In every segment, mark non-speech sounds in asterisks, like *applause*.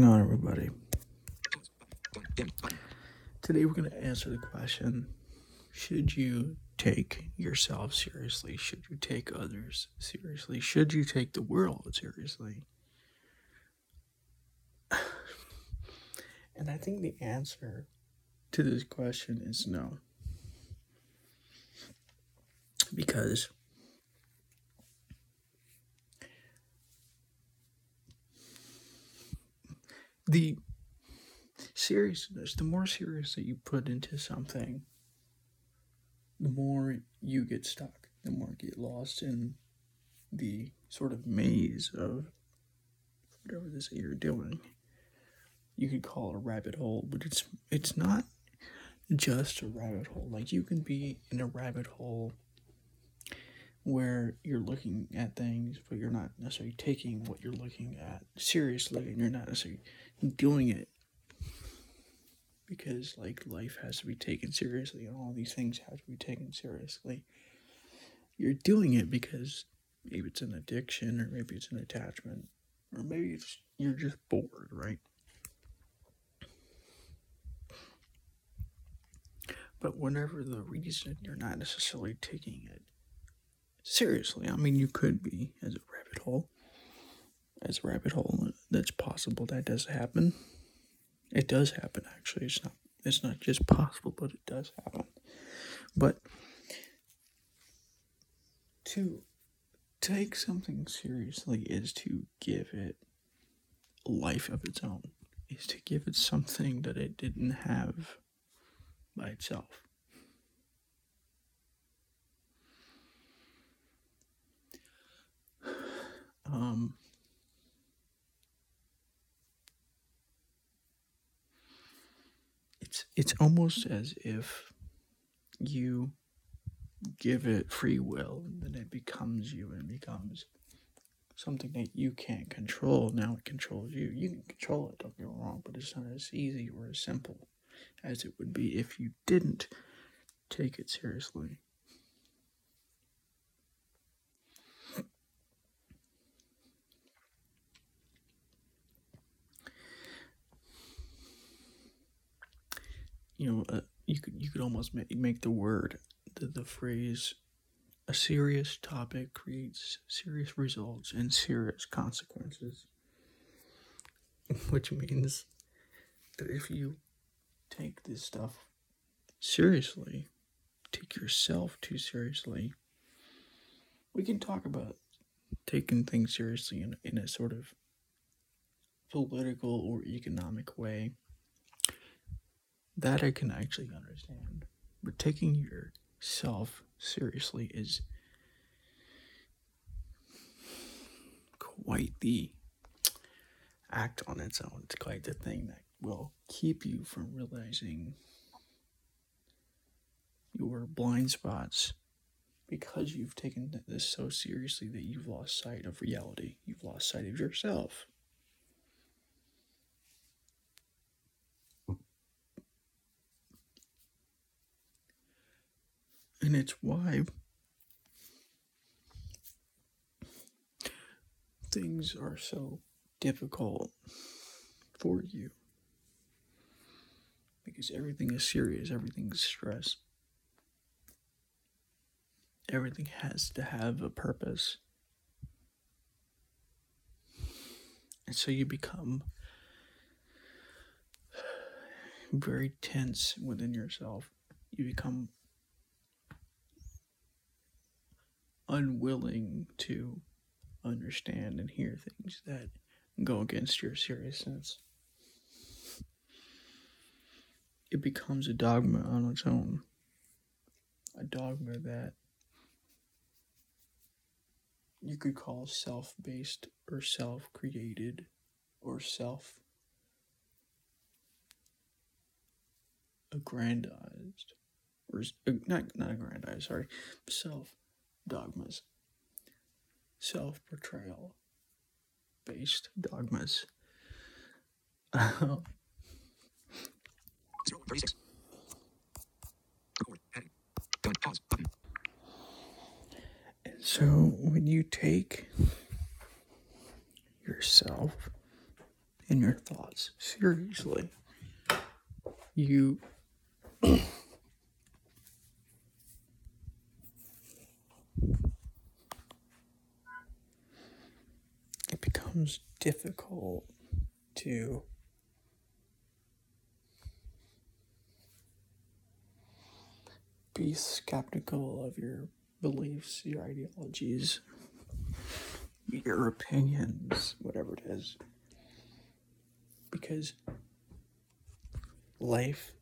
going on, everybody? Today, we're going to answer the question Should you take yourself seriously? Should you take others seriously? Should you take the world seriously? *sighs* And I think the answer to this question is no. Because the seriousness, the more serious that you put into something, the more you get stuck, the more you get lost in the sort of maze of whatever this that you're doing. You could call it a rabbit hole, but it's it's not just a rabbit hole. Like you can be in a rabbit hole where you're looking at things, but you're not necessarily taking what you're looking at seriously, and you're not necessarily doing it because like life has to be taken seriously and all these things have to be taken seriously. You're doing it because maybe it's an addiction or maybe it's an attachment or maybe it's you're just bored, right? But whenever the reason you're not necessarily taking it seriously, I mean, you could be as a rabbit hole, as a rabbit hole. That's possible. That does happen. It does happen. Actually, it's not. It's not just possible, but it does happen. But to take something seriously is to give it life of its own. Is to give it something that it didn't have by itself. Um, it's it's almost as if you give it free will and then it becomes you and it becomes something that you can't control. Now it controls you. You can control it, don't get me wrong, but it's not as easy or as simple as it would be if you didn't take it seriously. You know, uh, you could you could almost make, make the word the, the phrase a serious topic creates serious results and serious consequences *laughs* which means that if you take this stuff seriously, take yourself too seriously, we can talk about taking things seriously in, in a sort of political or economic way. That I can actually understand. But taking yourself seriously is quite the act on its own. It's quite the thing that will keep you from realizing your blind spots because you've taken this so seriously that you've lost sight of reality. You've lost sight of yourself. And it's why things are so difficult for you because everything is serious, everything is stress. Everything has to have a purpose. And so you become very tense within yourself. You become unwilling to understand and hear things that go against your seriousness it becomes a dogma on its own. A dogma that you could call self based or self created or self aggrandized or uh, not not aggrandized sorry self dogmas self portrayal based dogmas 36. Don't pause *laughs* button. And so when you take yourself and your thoughts seriously, you *clears throat* it becomes difficult to be skeptical of your beliefs, your ideologies, your opinions, whatever it is. Because life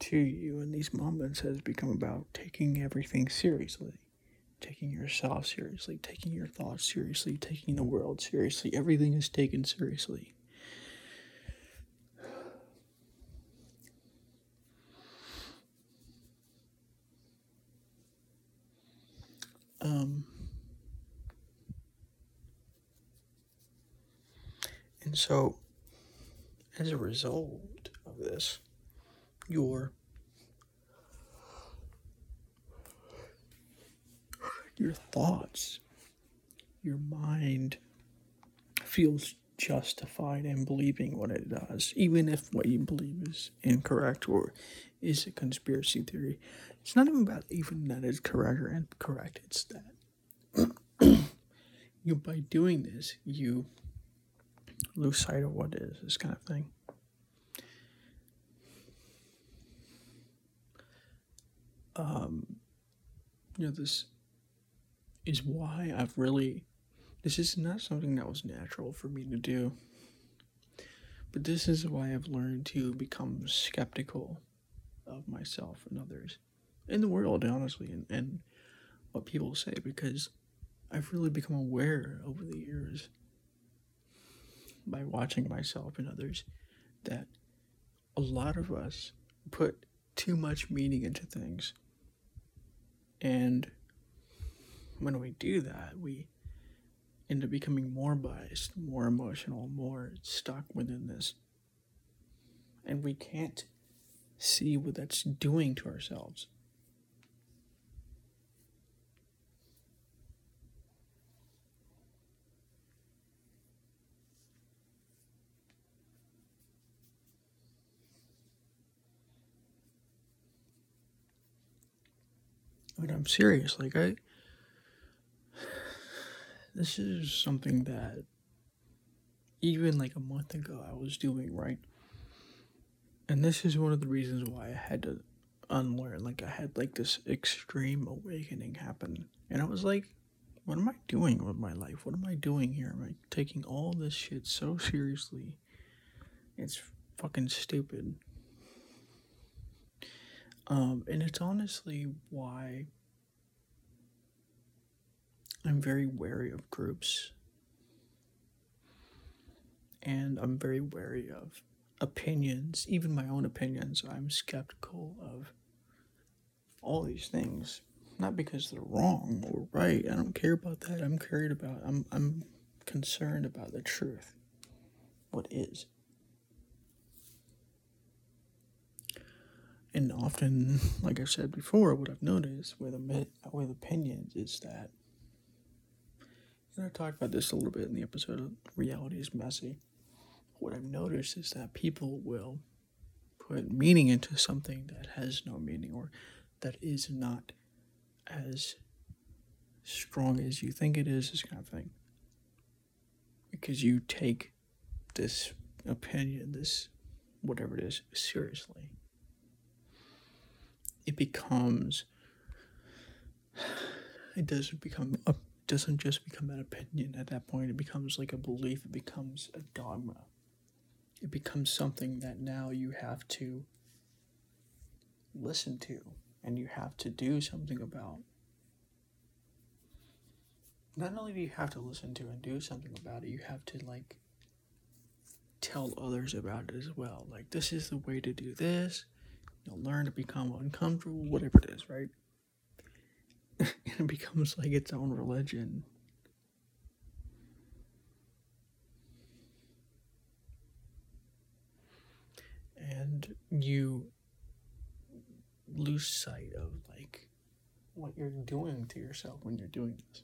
to you in these moments has become about taking everything seriously, taking yourself seriously, taking your thoughts seriously, taking the world seriously. Everything is taken seriously. Um, and so, as a result of this, your your thoughts, your mind feels justified in believing what it does, even if what you believe is incorrect or is a conspiracy theory. It's not even about even that it's correct or incorrect. It's that *clears throat* you by doing this you lose sight of what is this kind of thing. Um, you know this is why I've really this is not something that was natural for me to do. But this is why I've learned to become skeptical of myself and others in the world, honestly, and, and what people say, because I've really become aware over the years by watching myself and others that a lot of us put too much meaning into things. And when we do that, we end up becoming more biased, more emotional, more stuck within this. And we can't see what that's doing to ourselves. But I'm serious. Like I, this is something that even like a month ago I was doing right, and this is one of the reasons why I had to unlearn. Like I had like this extreme awakening happen, and I was like, what am I doing with my life? What am I doing here? Am I taking all this shit so seriously? It's fucking stupid. Um, and it's honestly why I'm very wary of groups. And I'm very wary of opinions, even my own opinions. I'm skeptical of all these things. Not because they're wrong or right. I don't care about that. I'm cared about I'm I'm concerned about the truth. What is. and often, like I said before, what I've noticed with with opinions is that, and I talked about this a little bit in the episode of Reality is Messy. What I've noticed is that people will put meaning into something that has no meaning or that is not as strong as you think it is, this kind of thing. Because you take this opinion, this whatever it is, seriously it becomes it doesn't become a doesn't just become an opinion at that point. It becomes like a belief. It becomes a dogma. It becomes something that now you have to listen to and you have to do something about. Not only do you have to listen to and do something about it you have to like tell others about it as well. Like this is the way to do this. You'll learn to become uncomfortable, whatever it is, right? And *laughs* it becomes like its own religion. And you lose sight of like what you're doing to yourself when you're doing this.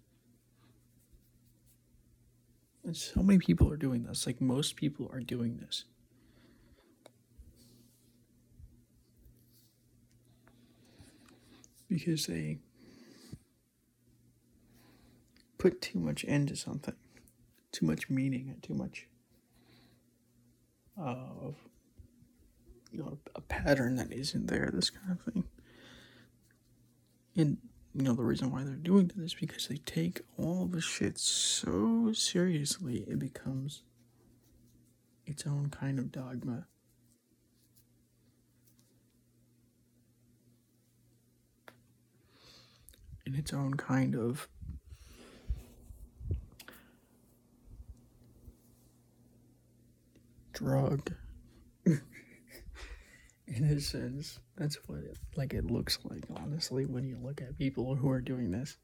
And so many people are doing this. Like most people are doing this. Because they put too much into something, too much meaning, too much of you know a pattern that isn't there. This kind of thing. And you know the reason why they're doing this because they take all the shit so seriously it becomes its own kind of dogma. In its own kind of drug. *laughs* In a sense, that's what it like it looks like honestly when you look at people who are doing this.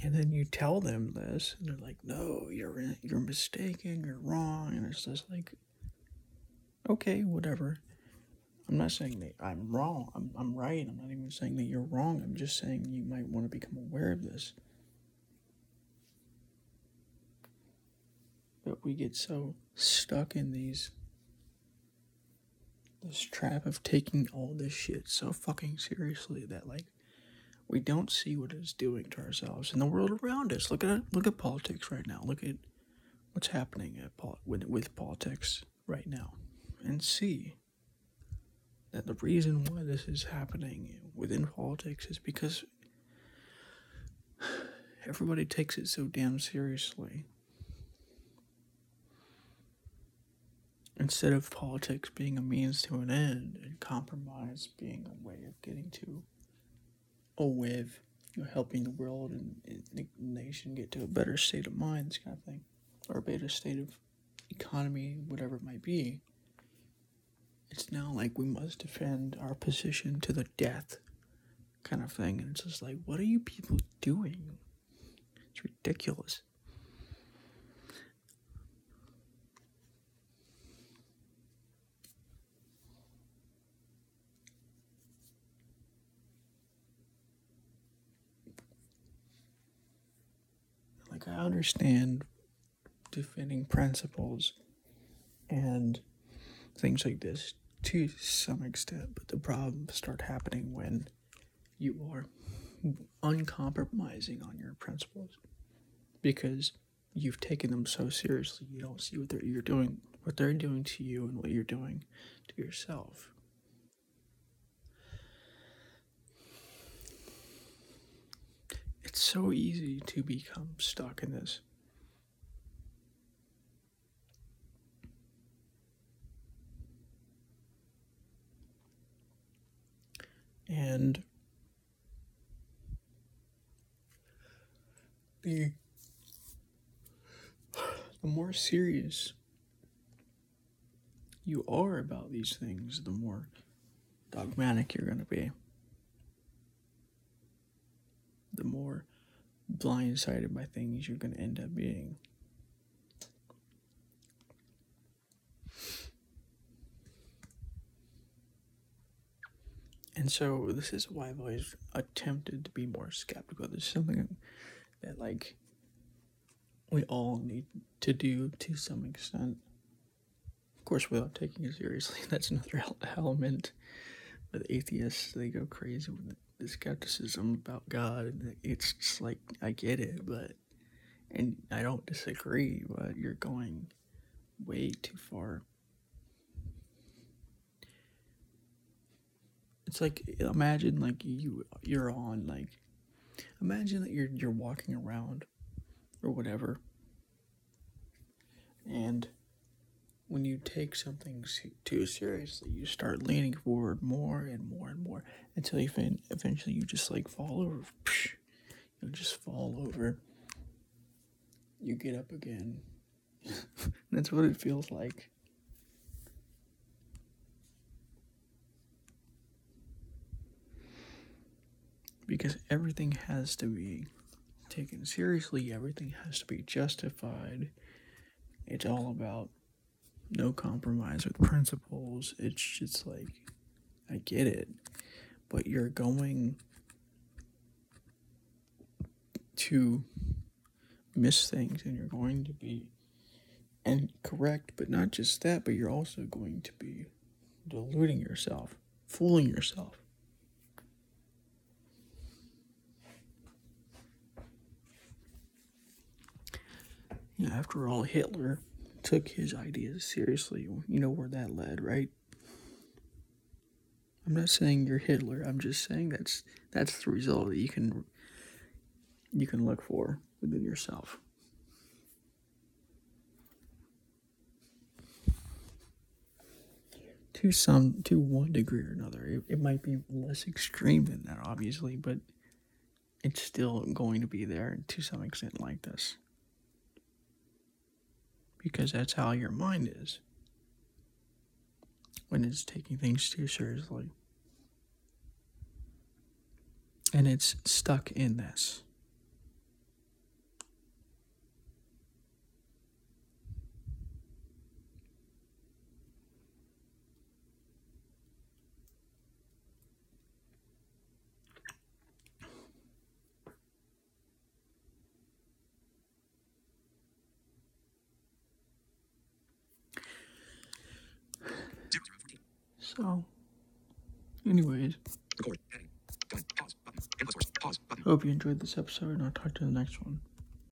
And then you tell them this, and they're like, "No, you're you're mistaken. You're wrong." And it's just like, okay, whatever. I'm not saying that I'm wrong. I'm I'm right. I'm not even saying that you're wrong. I'm just saying you might want to become aware of this. But we get so stuck in these this trap of taking all this shit so fucking seriously that like we don't see what it's doing to ourselves and the world around us. Look at look at politics right now. Look at what's happening at with, with politics right now, and see that the reason why this is happening within politics is because *sighs* everybody takes it so damn seriously. Instead of politics being a means to an end and compromise being a way of getting to a way of you know, helping the world and, and the nation get to a better state of mind, this kind of thing, or a better state of economy, whatever it might be. It's now like we must defend our position to the death, kind of thing. And it's just like, what are you people doing? It's ridiculous. I understand defending principles and things like this to some extent, but the problems start happening when you are uncompromising on your principles because you've taken them so seriously you don't see what they're you're doing what they're doing to you and what you're doing to yourself It's so easy to become stuck in this. And the the more serious you are about these things, the more dogmatic you're going to be. The more blindsided by things you're going to end up being. And so this is why I've always attempted to be more skeptical. There's something that like we all need to do to some extent. Of course, without taking it seriously. *laughs* That's another element. But atheists, they go crazy with the skepticism about God, it's just like I get it, but and I don't disagree, but you're going way too far. It's like imagine like you you're on like imagine that you're you're walking around or whatever and when you take something too seriously, you start leaning forward more and more and more until you fin- eventually you just like fall over. You just fall over. You get up again. *laughs* That's what it feels like. Because everything has to be taken seriously, everything has to be justified. It's all about no compromise with principles. It's just like, I get it, but you're going to miss things and you're going to be incorrect, but not just that, but you're also going to be deluding yourself, fooling yourself. After all, Hitler took his ideas seriously. You know where that led, right? I'm not saying you're Hitler. I'm just saying that's that's the result that you can you can look for within yourself. To some, to one degree or another, it, it might be less extreme than that, obviously, but it's still going to be there to some extent like this because that's how your mind is when it's taking things too seriously. And it's stuck in this. So, anyways, hope you enjoyed this episode, and I'll talk to you in the next one.